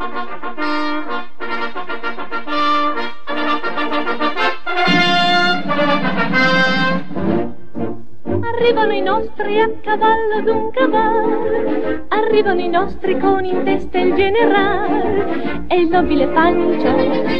Thank you. Arrivano i nostri a cavallo d'un cavallo, arrivano i nostri con in testa il generale e il nobile Pancio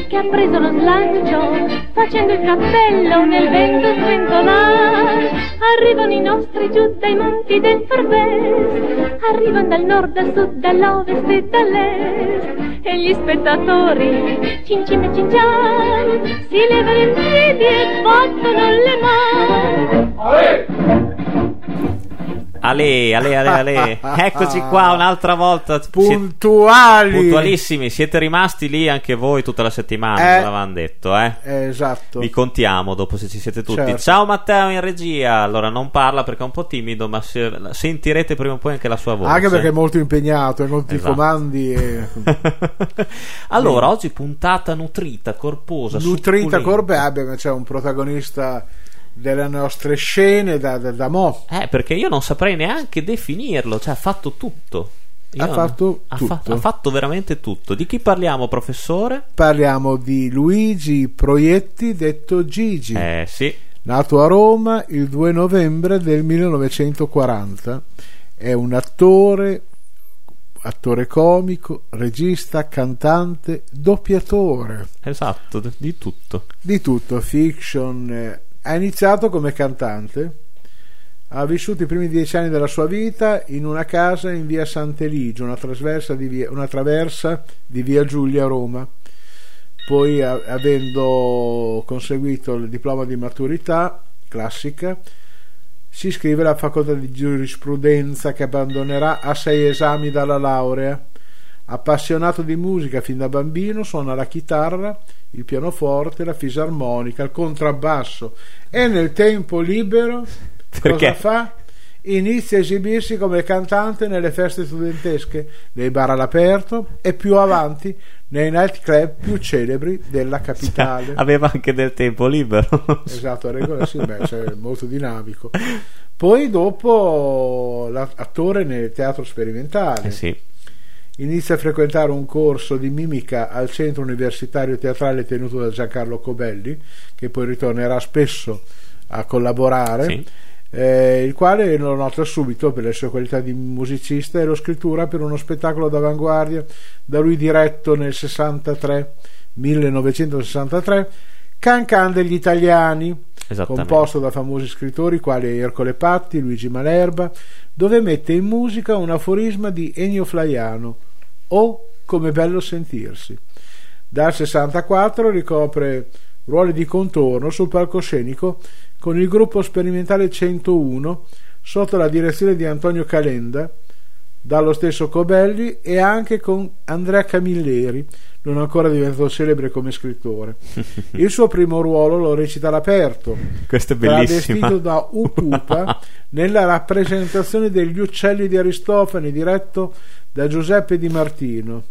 che ha preso lo slancio facendo il cappello nel vento sventolare. Arrivano i nostri giù dai monti del Farbes, arrivano dal nord, dal sud, dall'ovest e dall'est e gli spettatori cincim e cincian si levano in piedi e battono le mani. Ale, ale, ale, ale. Eccoci qua un'altra volta. Puntuali. Siete puntualissimi. Siete rimasti lì anche voi tutta la settimana, Eh. l'avevamo detto, eh? Esatto. Vi contiamo dopo se ci siete tutti. Certo. Ciao Matteo in regia. Allora non parla perché è un po' timido, ma se- sentirete prima o poi anche la sua voce. Anche perché è molto impegnato, è molti Esatto. comandi e allora, oggi puntata nutrita, corposa, nutrita corpe. Ah, beh, c'è un protagonista delle nostre scene da, da, da mo. Eh, perché io non saprei neanche definirlo, cioè ha fatto tutto. Ha fatto ha tutto. ha fatto veramente tutto. Di chi parliamo, professore? Parliamo di Luigi Proietti, detto Gigi, Eh sì, nato a Roma il 2 novembre del 1940. È un attore, attore comico, regista, cantante, doppiatore. esatto, di tutto. di tutto, fiction. Ha iniziato come cantante, ha vissuto i primi dieci anni della sua vita in una casa in via Sant'Eligio, una, di via, una traversa di via Giulia a Roma. Poi, a- avendo conseguito il diploma di maturità classica, si iscrive alla facoltà di giurisprudenza che abbandonerà a sei esami dalla laurea. Appassionato di musica fin da bambino, suona la chitarra, il pianoforte, la fisarmonica, il contrabbasso e nel tempo libero Perché? cosa fa? Inizia a esibirsi come cantante nelle feste studentesche, nei bar all'aperto e più avanti nei nightclub più celebri della capitale. Aveva anche del tempo libero. Esatto, a regola sì, beh, cioè, molto dinamico. Poi dopo l'attore nel teatro sperimentale. Eh sì, Inizia a frequentare un corso di mimica al centro universitario teatrale tenuto da Giancarlo Cobelli, che poi ritornerà spesso a collaborare, sì. eh, il quale lo nota subito per le sue qualità di musicista e lo scrittura per uno spettacolo d'avanguardia da lui diretto nel 63, 1963, Can Can degli italiani, composto da famosi scrittori quali Ercole Patti, Luigi Malerba, dove mette in musica un aforisma di Ennio Flaiano, o come bello sentirsi. Dal 64 ricopre ruoli di contorno sul palcoscenico con il gruppo sperimentale 101 sotto la direzione di Antonio Calenda, dallo stesso Cobelli e anche con Andrea Camilleri, non ancora diventato celebre come scrittore. Il suo primo ruolo lo recita all'aperto, Questo è bellissimo. travestito da Upupa nella rappresentazione degli uccelli di Aristofane diretto da Giuseppe Di Martino.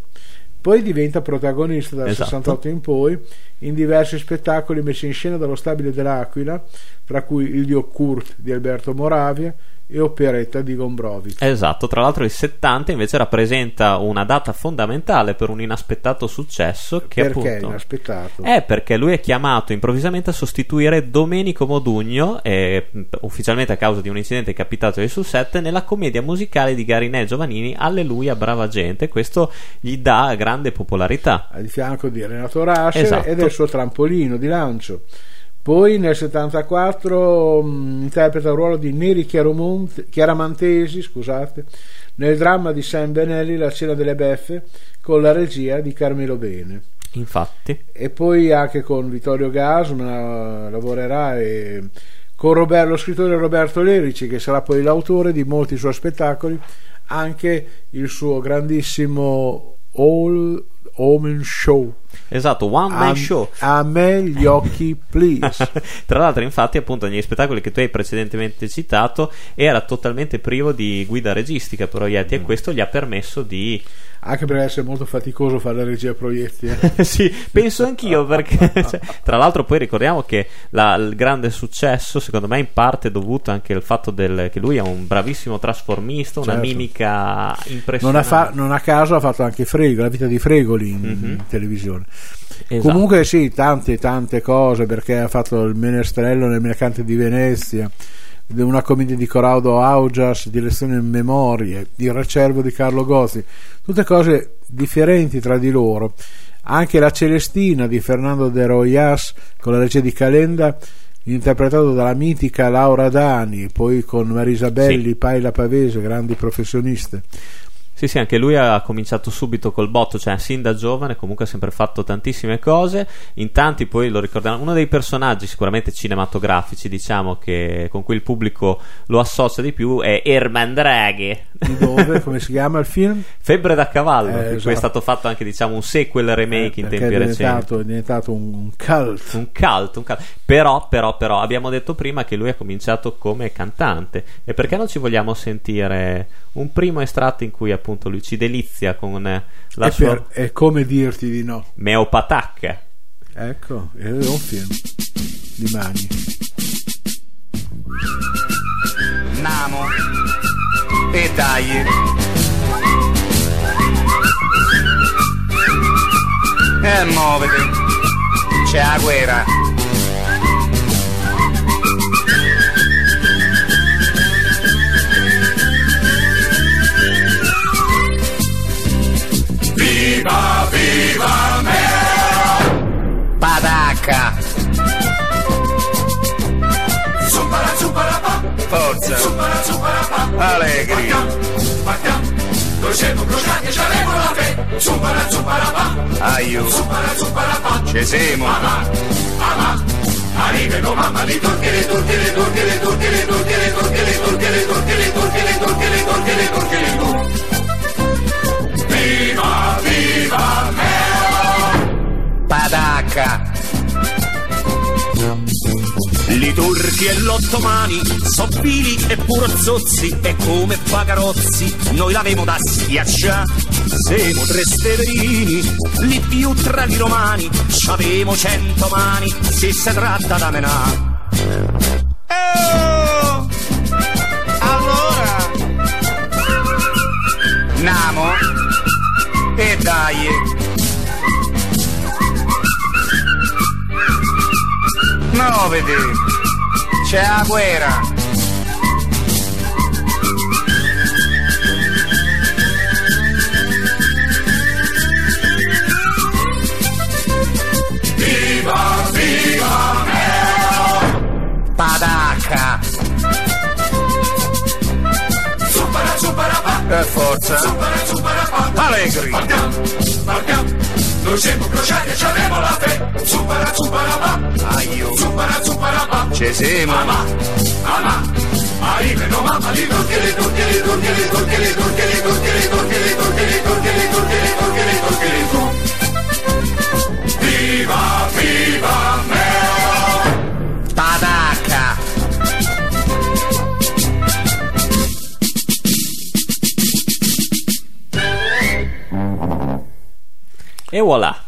Poi diventa protagonista dal Esatto. 68 in poi in diversi spettacoli messi in scena dallo Stabile dell'Aquila, tra cui Il Dio Kurt di Alberto Moravia e Operetta di Gombrovi. Esatto, tra l'altro il 70 invece rappresenta una data fondamentale per un inaspettato successo che Perché appunto inaspettato? è perché lui è chiamato improvvisamente a sostituire Domenico Modugno, eh, ufficialmente a causa di un incidente capitato sul set, nella commedia musicale di Garinè Giovannini Alleluia Brava Gente. Questo gli dà grande popolarità. a di fianco di Renato Rascher Esatto. e del suo trampolino di lancio. Poi nel 74 mh, interpreta il ruolo di Neri Chiaramantesi scusate, nel dramma di Sam Benelli La cena delle beffe con la regia di Carmelo Bene. Infatti, E poi anche con Vittorio Gasman lavorerà e con Robert- lo scrittore Roberto Lerici che sarà poi l'autore di molti suoi spettacoli, anche il suo grandissimo All Omen Show. esatto, one man A, show. a me gli occhi, please. Tra l'altro, infatti, appunto, negli spettacoli che tu hai precedentemente citato, era totalmente privo di guida registica. Yeti, Mm. e questo gli ha permesso di Anche perché essere molto faticoso fare la regia proietti. Eh. sì, penso anch'io perché cioè, tra l'altro poi ricordiamo che la, il grande successo secondo me in parte è dovuto anche al fatto del, che lui è un bravissimo trasformista, una Certo. mimica Non impressionante. a, fa- non a caso ha fatto anche Frego, la vita di Fregoli in, Mhm. in televisione. Esatto. Comunque sì, tante tante cose perché ha fatto il Menestrello nel Mercante di Venezia, una commedia di Corrado Augias, direzione in memorie, il Recervo di Carlo Gozzi, tutte cose differenti tra di loro. Anche la Celestina di Fernando de Royas con la regia di Calenda interpretato dalla mitica Laura Dani, poi con Marisabelli, Sì. Paila Pavese, grandi professioniste. Sì, sì, anche lui ha cominciato subito col botto, cioè sin da giovane comunque ha sempre fatto tantissime cose, in tanti poi lo ricorderanno, uno dei personaggi sicuramente cinematografici diciamo che con cui il pubblico lo associa di più è Erman Draghi, dove? Come si chiama il film? Febbre da cavallo, Eh, cui è esatto. stato fatto anche diciamo un sequel remake in Perché tempi è recenti. è diventato un, un cult. Un cult, un cult. Però, però, però, abbiamo detto prima che lui ha cominciato come cantante. E perché non ci vogliamo sentire un primo estratto in cui appunto lui ci delizia con eh, la è, sua per- è come dirti di no. Meopatacca? Ecco, è un film di mani. Namo e dai. E muoviti, c'è la guerra. Viva, viva me! Patacca! Forza! Allegri! Aiu! Ci siamo! Patacca! Li turchi e l'ottomani, sottili e purozzozzi, e come pagarozzi, noi l'avemo da schiacciare. Siamo tre steverini, li più tra i romani, c'avemo cento mani, se si tratta da menà. Oh! Allora! Namo e dai! No, vedi, c'è la guerra. Viva, viva, Nero! Padacca! Supera, supera, pa! Per forza! Supera, supera, pa! Allegri! Partiamo, partiamo! Noi siamo crociati e ci abbiamo la fe! Supera, supera! Turchi, li turchi, li turchi, li turchi, li turchi, li turchi, li turchi, li turchi, li turchi, li turchi, li turchi Viva, viva me Patacca! E voilà!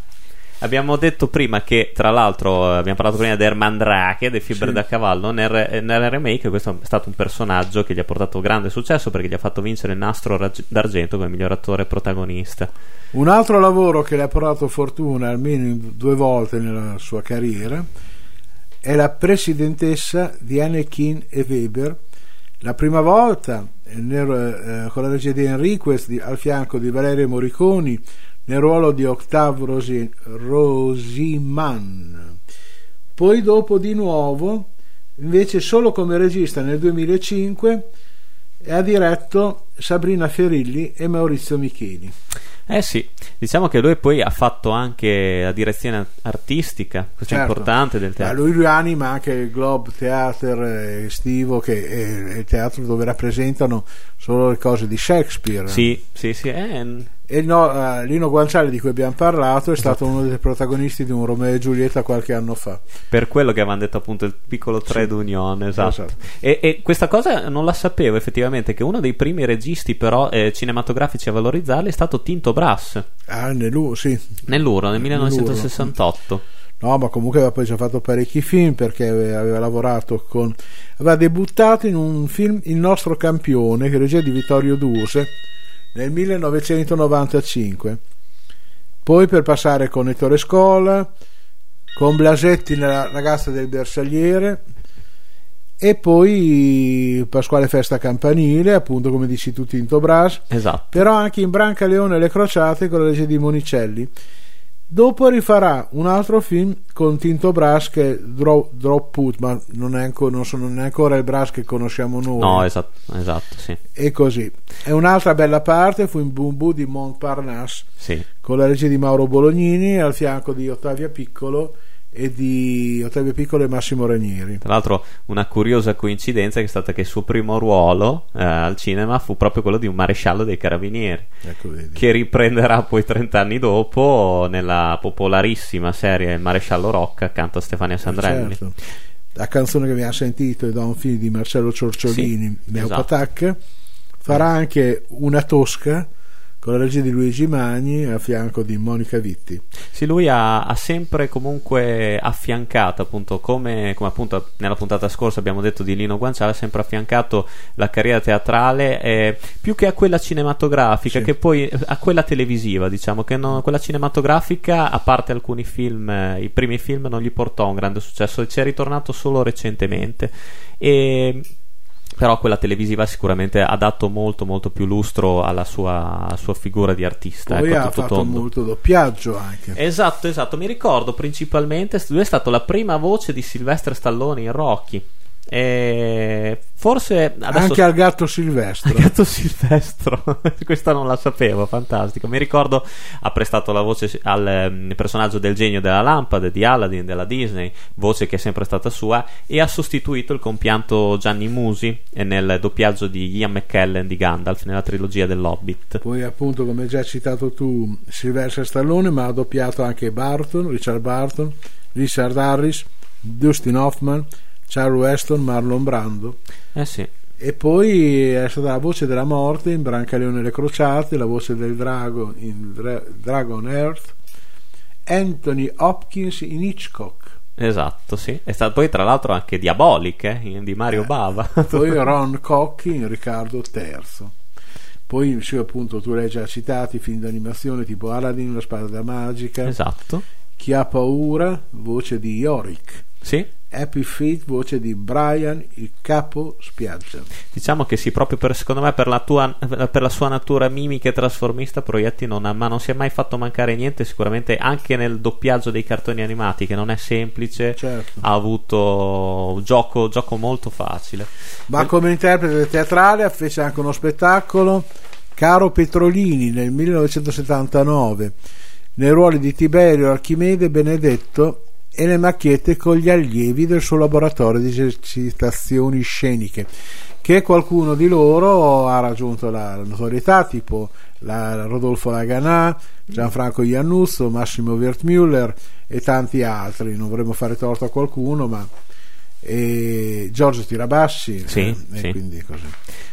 Abbiamo detto prima che, tra l'altro, eh, abbiamo parlato prima di Ermandrake, dei Fibre Sì. da Cavallo. Nel, nel remake, questo è stato un personaggio che gli ha portato grande successo perché gli ha fatto vincere il nastro rag- d'argento come miglior attore protagonista. Un altro lavoro che le ha portato fortuna almeno due volte nella sua carriera è la presidentessa di Anakin e Weber. La prima volta nel- eh, con la regia di Enriquez al fianco di Valerio Morriconi nel ruolo di Octave Rosi- Rosiman. Poi dopo di nuovo, invece solo come regista nel 2005 e ha diretto Sabrina Ferilli e Maurizio Micheli. Eh sì, diciamo che lui poi ha fatto anche la direzione artistica, questo è Certo. importante del Ma teatro. lui rianima anche il Globe Theater estivo, che è il teatro dove rappresentano solo le cose di Shakespeare. Sì, sì, sì. eh, E no, eh, Lino Guanciale di cui abbiamo parlato è stato uno dei protagonisti di un Romeo e Giulietta qualche anno fa. Per quello che avevano detto appunto il piccolo trade union, esatto. Esatto. E, e questa cosa non la sapevo effettivamente, che uno dei primi registi però eh, cinematografici a valorizzarli è stato Tinto Brass, Ah, Nelu, sì. nell'Uro, nel Nell'Uro. 1968. No, ma comunque aveva poi già fatto parecchi film perché aveva lavorato con. aveva debuttato in un film Il nostro campione, che regia di Vittorio Duse, nel 1995. Poi per passare con Ettore Scola, con Blasetti nella ragazza del Bersagliere e poi Pasquale Festa Campanile, appunto come dici tu Tinto Brass, Esatto. però anche in Brancaleone e le Crociate con la regia di Monicelli. Dopo rifarà un altro film con Tinto Brass che Drop, Drop Put, ma non è, ancora, non sono- non è ancora il Brass che conosciamo noi. No, esatto, esatto, sì. E così. E un'altra bella parte fu in Bumbu di Montparnasse sì. con la regia di Mauro Bolognini al fianco di Ottavia Piccolo e di Ottavio Piccolo e Massimo Ranieri. Tra l'altro una curiosa coincidenza è stata che il suo primo ruolo eh, al cinema fu proprio quello di un maresciallo dei carabinieri. Ecco, che riprenderà poi 30 anni dopo nella popolarissima serie Il maresciallo Rocca accanto a Stefania Sandrelli. Certo. La canzone che abbiamo sentito è da un film di Marcello Ciorciolini, Sì, Neopatac. Farà anche una tosca con la regia di Luigi Magni a fianco di Monica Vitti. Sì, lui ha, ha sempre comunque affiancato, appunto, come, come appunto nella puntata scorsa abbiamo detto di Lino Guanciale, ha sempre affiancato la carriera teatrale eh, più che a quella cinematografica, Sì. che poi a quella televisiva, diciamo, che no- quella cinematografica, a parte alcuni film, eh, i primi film non gli portò un grande successo, ci è ritornato solo recentemente. E però quella televisiva sicuramente ha dato molto molto più lustro alla sua, alla sua figura di artista Poi ecco, ha fatto tondo. molto doppiaggio anche. Esatto, esatto, mi ricordo principalmente lui è stato la prima voce di Silvestre Stallone in Rocky. E forse adesso Anche al gatto Silvestro. Gatto Silvestro, questa non la sapevo, fantastico. Mi ricordo ha prestato la voce al ehm, personaggio del genio della lampada di Aladdin della Disney, voce che è sempre stata sua, e ha sostituito il compianto Gianni Musi eh, nel doppiaggio di Ian McKellen di Gandalf nella trilogia dell'Hobbit. Poi appunto come già citato tu Silvestre Stallone ma ha doppiato anche Barton, Richard Barton, Richard Harris, Dustin Hoffman, Charles Weston, Marlon Brando Eh sì, e poi è stata la voce della morte in Brancaleone e le Crociate, la voce del drago in Dra- Dragon Earth, Anthony Hopkins in Hitchcock, esatto, sì. È stato poi tra l'altro anche Diabolic eh, di Mario Bava. poi Ron Cocchi in Riccardo III. Poi sì, appunto tu l'hai già citati film d'animazione tipo Aladdin, la spada magica, esatto. Chi ha paura, voce di Yorick. Sì, Happy Feet, voce di Brian, il capo spiaggia. Diciamo che sì, proprio per, secondo me per la, tua, per la sua natura mimica e trasformista, Proietti non ha, ma non si è mai fatto mancare niente. Sicuramente anche nel doppiaggio dei cartoni animati, che non è semplice, Certo. ha avuto un gioco, gioco molto facile. Ma come interprete teatrale fece anche uno spettacolo Caro Petrolini nel 1979 nei ruoli di Tiberio, Archimede e Benedetto e le macchiette con gli allievi del suo laboratorio di esercitazioni sceniche che qualcuno di loro ha raggiunto la, notorietà tipo la- Rodolfo Laganà, Gianfranco Iannuzzo, Massimo Wertmüller e tanti altri non vorremmo fare torto a qualcuno ma e Giorgio Tirabassi Sì, eh, sì. quindi così.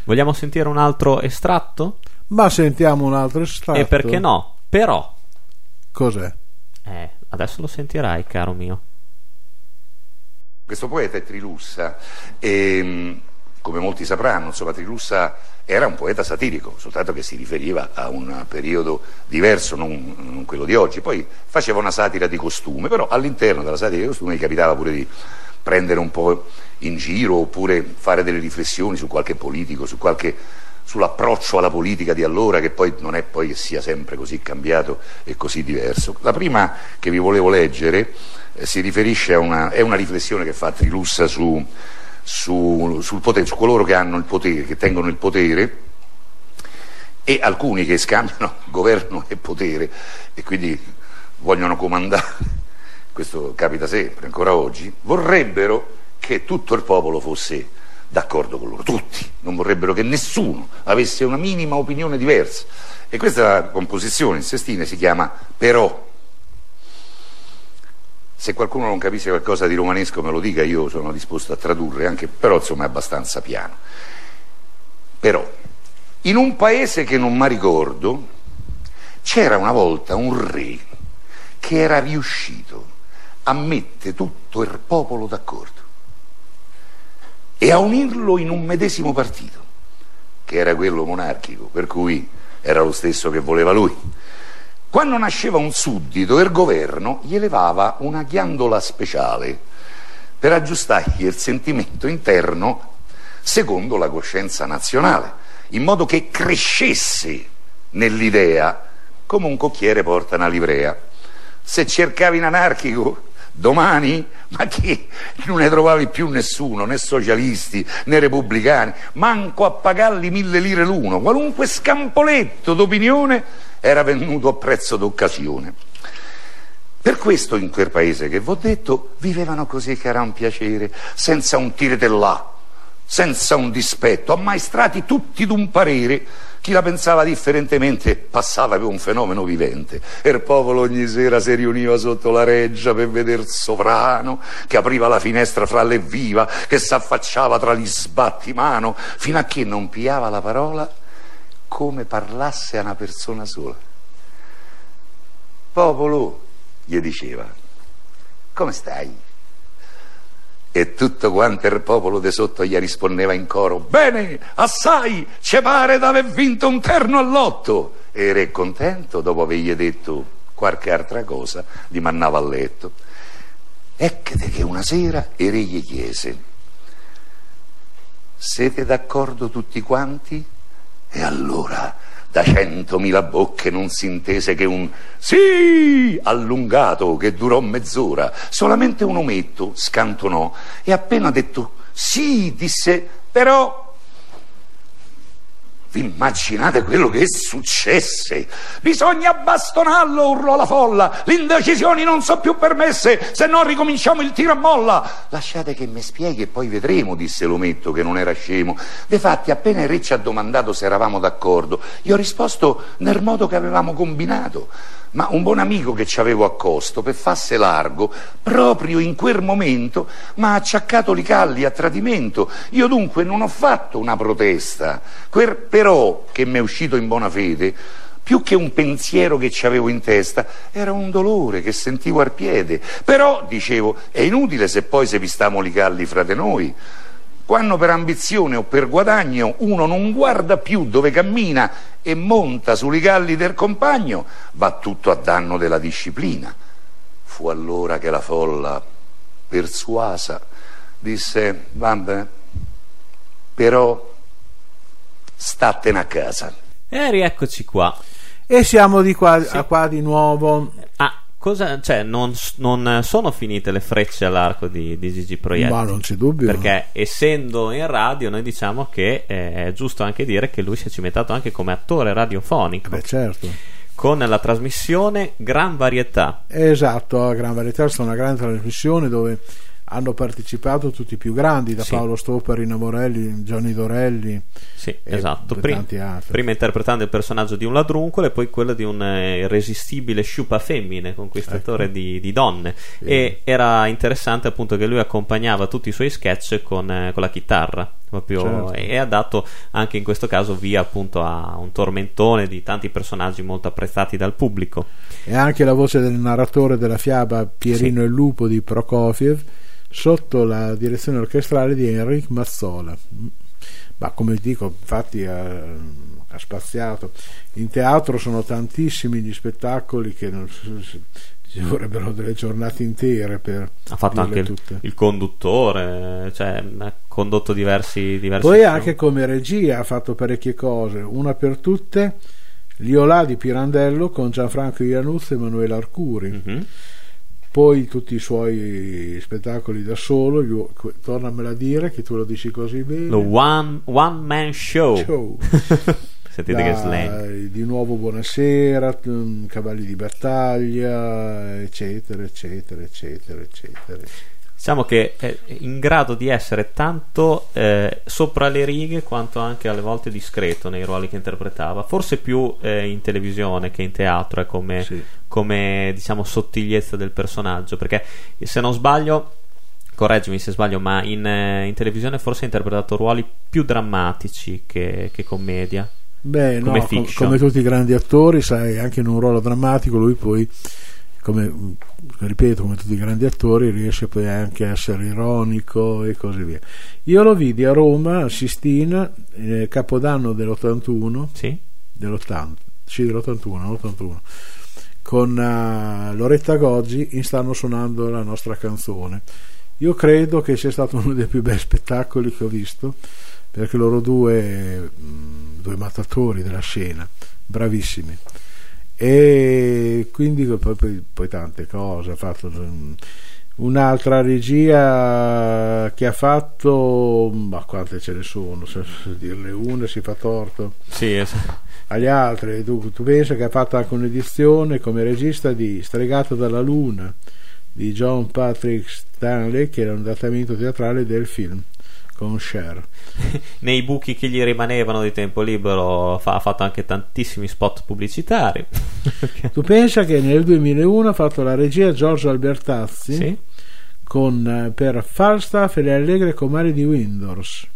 Vogliamo sentire un altro estratto? Ma sentiamo un altro estratto. E perché no? Però, Cos'è? eh, adesso lo sentirai, caro mio. Questo poeta è Trilussa e mh, come molti sapranno, insomma, Trilussa era un poeta satirico, soltanto che si riferiva a un periodo diverso, non, non quello di oggi. Poi faceva una satira di costume, però all'interno della satira di costume gli capitava pure di prendere un po' in giro oppure fare delle riflessioni su qualche politico, su qualche, sull'approccio alla politica di allora, che poi non è poi che sia sempre così cambiato e così diverso. La prima che vi volevo leggere eh, una, è una riflessione che fa Trilussa su, su, potere, su coloro che hanno il potere, che tengono il potere e alcuni che scambiano governo e potere e quindi vogliono comandare, questo capita sempre, ancora oggi, vorrebbero che tutto il popolo fosse d'accordo con loro, tutti, non vorrebbero che nessuno avesse una minima opinione diversa E questa composizione in sestine si chiama Però. Se qualcuno non capisce qualcosa di romanesco me lo dica, io sono disposto a tradurre, anche, però insomma è abbastanza piano. Però, in un paese che non mi ricordo, c'era una volta un re che era riuscito a mettere tutto il popolo d'accordo e a unirlo in un medesimo partito, che era quello monarchico, per cui era lo stesso che voleva lui. Quando nasceva un suddito, il governo gli elevava una ghiandola speciale per aggiustargli il sentimento interno secondo la coscienza nazionale, in modo che crescesse nell'idea come un cocchiere porta una livrea. Se cercavi in anarchico, domani, ma che non ne trovavi più nessuno, né socialisti né repubblicani, manco a pagarli mille lire l'uno, qualunque scampoletto d'opinione era venuto a prezzo d'occasione. Per questo in quel paese che vi ho detto vivevano così che era un piacere, senza un tire de là, senza un dispetto, ammaestrati tutti d'un parere. Chi la pensava differentemente passava per un fenomeno vivente. E il popolo ogni sera si riuniva sotto la reggia per vedere il sovrano che apriva la finestra fra le viva, che s'affacciava tra gli sbattimano, fino a che non piava la parola come parlasse a una persona sola. Popolo, gli diceva, come stai? E tutto quanto il popolo de sotto gli rispondeva in coro, bene, assai, ci pare d'aver vinto un terno all'otto. E era contento, dopo avergli detto qualche altra cosa, li mannava a letto. Eccate che una sera il re gli chiese, siete d'accordo tutti quanti? E allora da centomila bocche non si intese che un sì allungato che durò mezz'ora. Solamente un ometto scantonò e appena detto sì disse però vi immaginate quello che successe? Bisogna bastonarlo, urlò la folla. Le indecisioni non sono più permesse, se no ricominciamo il tiro a molla. Lasciate che mi spieghi e poi vedremo, disse l'ometto che non era scemo. Defatti, appena il re ci ha domandato se eravamo d'accordo, io ho risposto nel modo che avevamo combinato ma un buon amico che ci avevo accosto per farse largo, proprio in quel momento mi ha acciaccato i calli a tradimento. Io dunque non ho fatto una protesta, quel però che mi è uscito in buona fede, più che un pensiero che ci avevo in testa, era un dolore che sentivo al piede. Però, dicevo, è inutile se poi se vi stiamo i calli fra di noi. Quando per ambizione o per guadagno uno non guarda più dove cammina e monta sui galli del compagno, va tutto a danno della disciplina. Fu allora che la folla, persuasa, disse, vabbè, però statene a casa. E rieccoci qua. E siamo di qua, a qua di nuovo. Ah, cosa, cioè, non, non sono finite le frecce all'arco di, di Gigi Proietti. Ma non c'è dubbio. Perché essendo in radio, noi diciamo che eh, è giusto anche dire che lui si è cimentato anche come attore radiofonico. Beh, certo. Con la trasmissione Gran Varietà. Esatto, Gran Varietà è stata una grande trasmissione dove hanno partecipato tutti i più grandi, da Sì. Paolo Stoppa, Rina Morelli, Gianni Dorelli. Sì, e esatto. Prim- prima interpretando il personaggio di un ladruncolo e poi quello di un eh, irresistibile sciupa femmine, conquistatore Ecco. di, di donne. E era interessante appunto che lui accompagnava tutti i suoi sketch con, eh, con la chitarra. Proprio, Certo. e ha dato anche in questo caso via appunto a un tormentone di tanti personaggi molto apprezzati dal pubblico. E anche la voce del narratore della fiaba Pierino il lupo di Prokofiev sotto la direzione orchestrale di Enric Mazzola. Ma come dico, infatti ha, ha spaziato. In teatro sono tantissimi gli spettacoli che non, ci vorrebbero delle giornate intere per Ha fatto anche il, il conduttore, cioè ha condotto diversi, diversi Poi show. anche come regia ha fatto parecchie cose, una per tutte Liolà di Pirandello con Gianfranco Iannuzzi e Emanuele Arcuri. Mhm. Poi tutti i suoi spettacoli da solo, gli- tornamela a dire che tu lo dici così bene. Lo one, one man show. Show. Sentite che Da- slang. Di nuovo Buonasera, mm, Cavalli di battaglia, eccetera, eccetera, eccetera, eccetera. Diciamo che è in grado di essere tanto eh, sopra le righe quanto anche alle volte discreto nei ruoli che interpretava forse più eh, in televisione che in teatro è come, Sì. come diciamo sottigliezza del personaggio perché se non sbaglio correggimi se sbaglio ma in, eh, in televisione forse ha interpretato ruoli più drammatici che, che commedia Beh, Come no, com- fiction. come tutti i grandi attori, sai, anche in un ruolo drammatico lui poi, come, ripeto, come tutti i grandi attori, riesce poi anche a essere ironico e così via. Io lo vidi a Roma, a Sistina, eh, capodanno dell'81, sì? dell'80, sì, dell'81, l'81, con eh, Loretta Goggi in stanno suonando la nostra canzone. Io credo che sia stato uno dei più bei spettacoli che ho visto, perché loro due, mh, due mattatori della scena, bravissimi. E quindi poi, poi- tante cose, ha fatto mh, un'altra regia che ha fatto, ma quante ce ne sono, se, dirle una si fa torto Sì, es- agli altri. Tu, tu pensa che ha fatto anche un'edizione come regista di Stregato dalla Luna di John Patrick Stanley, che era un adattamento teatrale del film con Cher. nei buchi che gli rimanevano di tempo libero fa- ha fatto anche tantissimi spot pubblicitari Tu pensa che nel 2001 ha fatto la regia Giorgio Albertazzi sì? con, eh, per Falstaff e le allegre comari di Windows.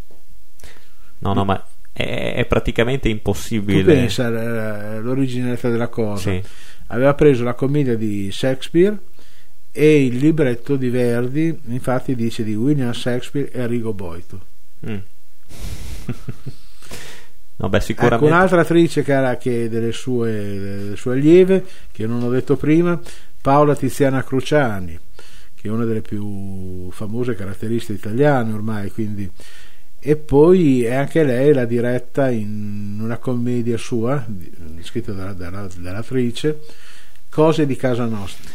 no no ma è, è praticamente Tu impossibile pensa eh, l'originalità della cosa. Sì. Aveva preso la commedia di Shakespeare e il libretto di Verdi, infatti dice di William Shakespeare e Arrigo Boito. Mm. no beh Ecco, sicuramente un'altra attrice che era che delle sue, delle sue allieve, che non ho detto prima, Paola Tiziana Cruciani, che è una delle più famose caratteristiche italiane ormai, quindi e poi è anche lei la diretta in una commedia sua, scritta dalla- dalla- dall'attrice, Cose di casa nostra.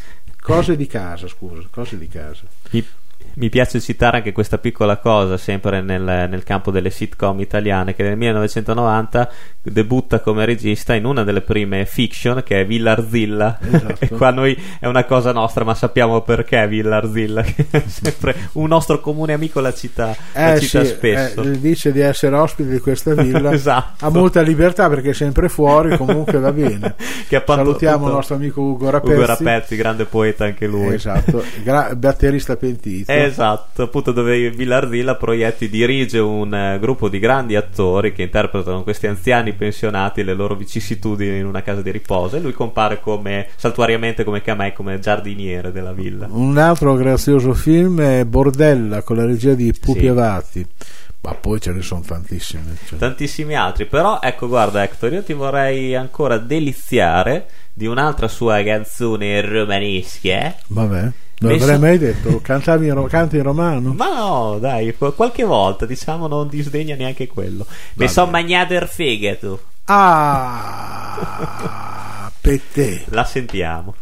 Cose di casa, scusa, cose di casa. Mi, mi piace citare anche questa piccola cosa, sempre nel, nel campo delle sitcom italiane, che nel 1990 debutta come regista in una delle prime fiction, che è Villarzilla. Esatto. e qua noi è una cosa nostra, ma sappiamo perché Villarzilla, che è sempre un nostro comune amico la cita, la Eh cita sì, spesso. eh, dice di essere ospite di questa villa. Esatto. Ha molta libertà perché è sempre fuori, comunque va bene. Salutiamo il nostro amico Ugo Rapezzi. Ugo Rapezzi, grande poeta anche lui. Esatto, gra- batterista pentito. Esatto, appunto dove Villarzilla Proietti dirige un eh, gruppo di grandi attori che interpretano questi anziani pensionati e le loro vicissitudini in una casa di riposo e lui compare come saltuariamente come Camè come giardiniere della villa. Un altro grazioso film è Bordella con la regia di Pupi Sì. Avati. Ma poi ce ne sono tantissime. cioè. Tantissimi altri, però ecco guarda Hector, io ti vorrei ancora deliziare di un'altra sua canzone romanesca. eh? Vabbè, non Messo- l'avrei mai detto. Cantavi in, canti in romano? Ma no, dai, qu- qualche volta diciamo non disdegna neanche quello. Mi sono magnato il fegato. Ah, per te. La sentiamo.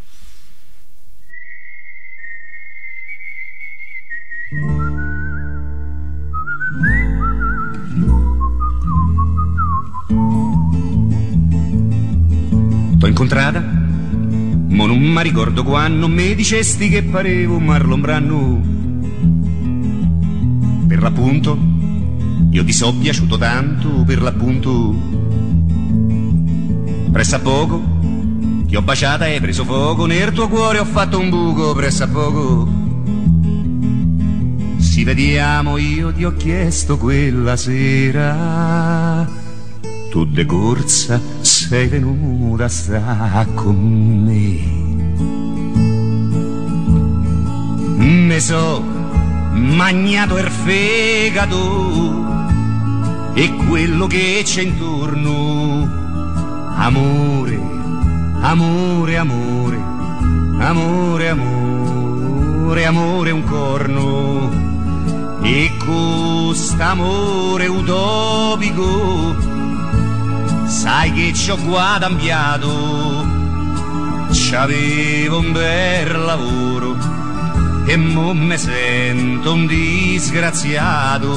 T'ho incontrata, ma non mi ricordo quando mi dicesti che parevo Marlon Brando. Per l'appunto, io ti so piaciuto tanto, per l'appunto. Pressa poco, ti ho baciata e hai preso fuoco, nel tuo cuore ho fatto un buco, pressa poco. Ci vediamo, io ti ho chiesto quella sera. Tu de corsa sei venuta sta con me. Me so magnato il fegato e quello che c'è intorno. Amore, amore, amore, amore, amore, amore un corno. E quest'amore utopico sai che ci ho guadagnato, c'avevo un bel lavoro e mo me sento un disgraziato.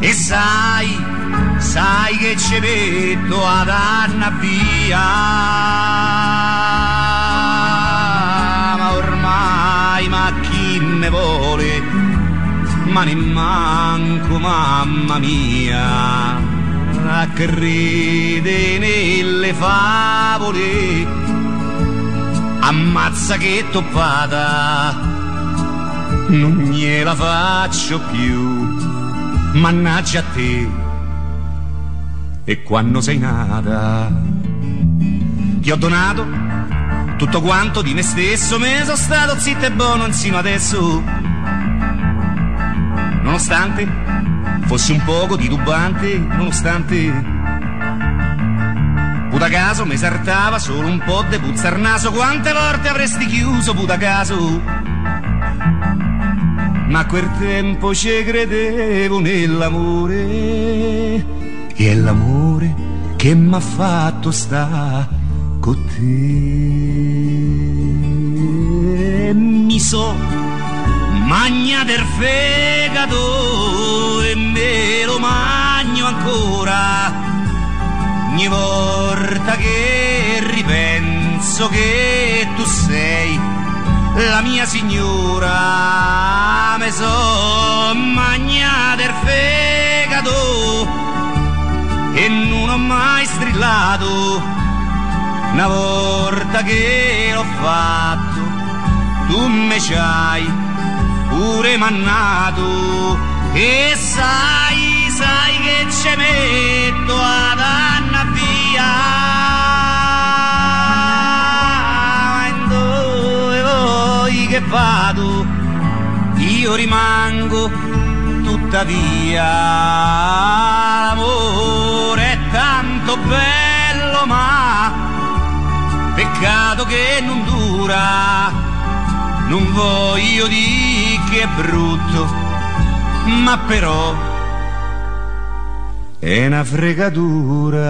E sai, sai che ci metto ad anna via, ma ormai ma chi me vuole? Ma ne manco mamma mia a credere nelle favole ammazza che toppata non gliela faccio più mannaggia a te. E quando sei nata ti ho donato tutto quanto di me stesso me sono stato zitto e buono insino adesso. Nonostante fossi un poco titubante nonostante Puta caso mi saltava solo un po' de puzza al naso. Quante volte avresti chiuso puta caso Ma quel tempo ci credevo nell'amore. E è l'amore che m'ha fatto sta con te. Mi so magna del fegato ancora ogni volta che ripenso che tu sei la mia signora, me so magnata il fegato e non ho mai strillato. Una volta che l'ho fatto, tu me c'hai pure mannato e sai, sai che ci metto ad andare via. Dove vuoi che vado? Io rimango tuttavia. L'amore è tanto bello, ma peccato che non dura. Non voglio dire che è brutto ma però è una fregatura.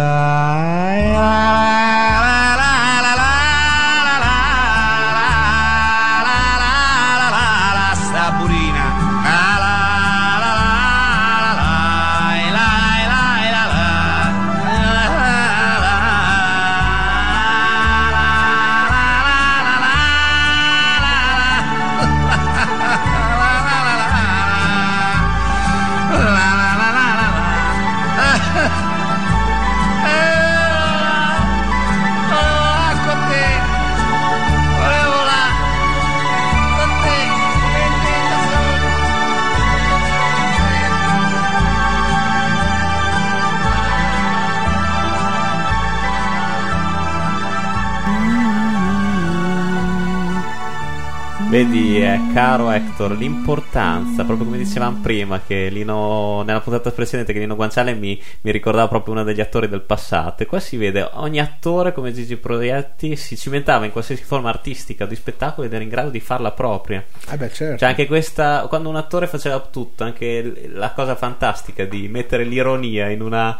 Vedi, eh, caro Hector, l'importanza, proprio come dicevamo prima, che Lino, nella puntata precedente, che Lino Guanciale mi, mi ricordava proprio uno degli attori del passato. E qua si vede ogni attore come Gigi Proietti si cimentava in qualsiasi forma artistica o di spettacolo ed era in grado di farla propria. Eh beh, certo. Cioè, anche questa, quando un attore faceva tutto, anche la cosa fantastica di mettere l'ironia in una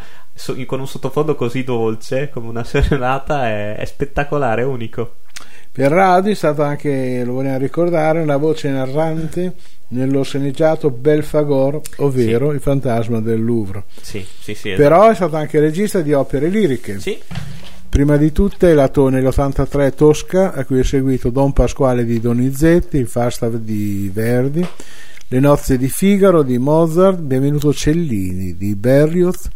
con un sottofondo così dolce come una serenata è, è spettacolare, è unico. Per radio è stata anche, lo vogliamo ricordare, una voce narrante nello sceneggiato Belfagor, ovvero Sì. Il fantasma del Louvre. Sì, sì, sì. Però è stato anche regista di opere liriche. Sì, Prima di tutte la to- nell'83 Tosca, a cui è seguito Don Pasquale di Donizetti, il Falstaff di Verdi, Le nozze di Figaro di Mozart, Benvenuto Cellini di Berlioz,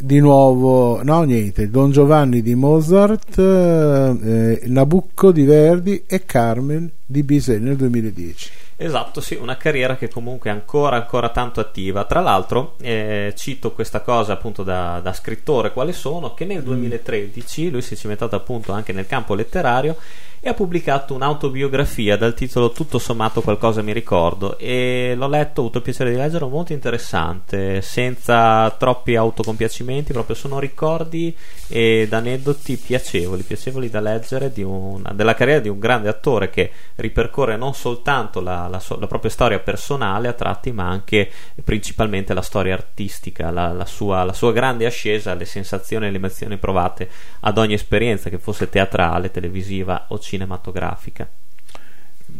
di nuovo, no niente, Don Giovanni di Mozart, eh, Nabucco di Verdi e Carmen di Bizet nel 2010. Esatto, sì, una carriera che comunque è ancora, ancora tanto attiva. Tra l'altro, eh, cito questa cosa appunto da, da scrittore, quale sono, che nel 2013 lui si è cimentato appunto anche nel campo letterario e ha pubblicato un'autobiografia dal titolo Tutto sommato qualcosa mi ricordo e l'ho letto, ho avuto il piacere di leggerlo, molto interessante, senza troppi autocompiacimenti, proprio sono ricordi ed aneddoti piacevoli, piacevoli da leggere di un- della carriera di un grande attore che ripercorre non soltanto la, la sua- la propria storia personale a tratti, ma anche principalmente la storia artistica, la, sua, la sua grande ascesa, le sensazioni e le emozioni provate ad ogni esperienza, che fosse teatrale, televisiva o cinematografica.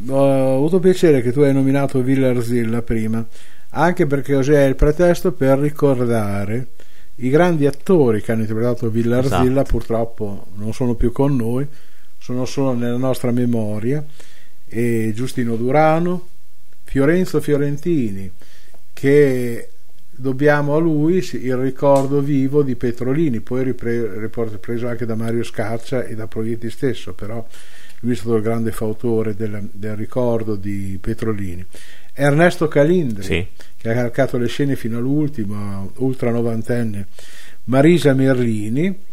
Ho avuto piacere che tu hai nominato Villa Arsilla prima, anche perché così è il pretesto per ricordare i grandi attori che hanno interpretato Villa Arsilla, Esatto. purtroppo non sono più con noi, sono solo nella nostra memoria, e Giustino Durano, Fiorenzo Fiorentini, che dobbiamo a lui il ricordo vivo di Petrolini, poi ripre- ripreso anche da Mario Scaccia e da Proietti stesso, però lui è stato il grande fautore del, del ricordo di Petrolini. Ernesto Calindri, Sì. che ha calcato le scene fino all'ultimo, ultra novantenne, Marisa Merlini,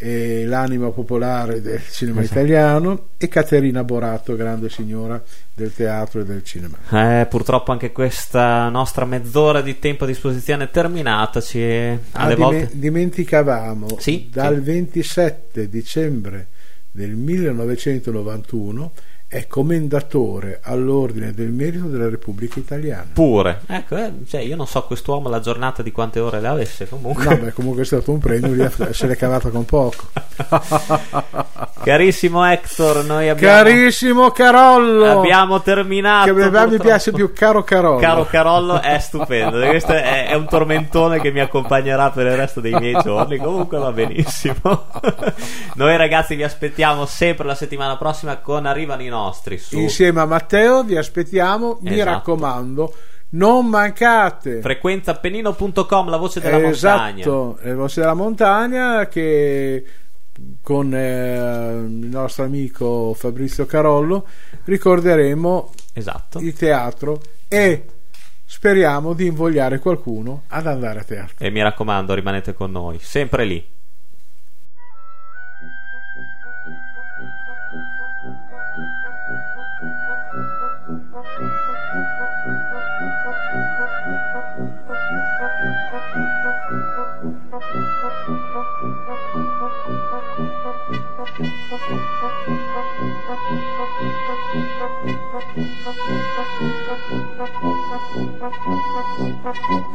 l'anima popolare del cinema Esatto. italiano, e Caterina Borato, grande signora del teatro e del cinema. Eh, purtroppo anche questa nostra mezz'ora di tempo a disposizione è terminata. Ci Ah, dime- volte. dimenticavamo Sì, dal sì. 27 dicembre del 1991 è commendatore all'ordine del merito della Repubblica Italiana. Pure, ecco, eh, cioè, io non so quest'uomo la giornata di quante ore le avesse. Comunque, No, beh, comunque è stato un premio, se l'è cavata con poco. carissimo Hector, noi abbiamo, Carissimo Carollo, abbiamo terminato. che a mi piace più caro Carollo. Caro Carollo è stupendo, questo è, è un tormentone che mi accompagnerà per il resto dei miei giorni. Comunque va benissimo. Noi ragazzi vi aspettiamo sempre la settimana prossima con Arrivano i nostri su Insieme a Matteo vi aspettiamo, mi Esatto. raccomando, non mancate. frequenzapennino.com, la voce della montagna. Esatto, le voci della montagna che con eh, il nostro amico Fabrizio Carollo ricorderemo Esatto. il teatro e speriamo di invogliare qualcuno ad andare a teatro. E mi raccomando, rimanete con noi, sempre lì. Thank you.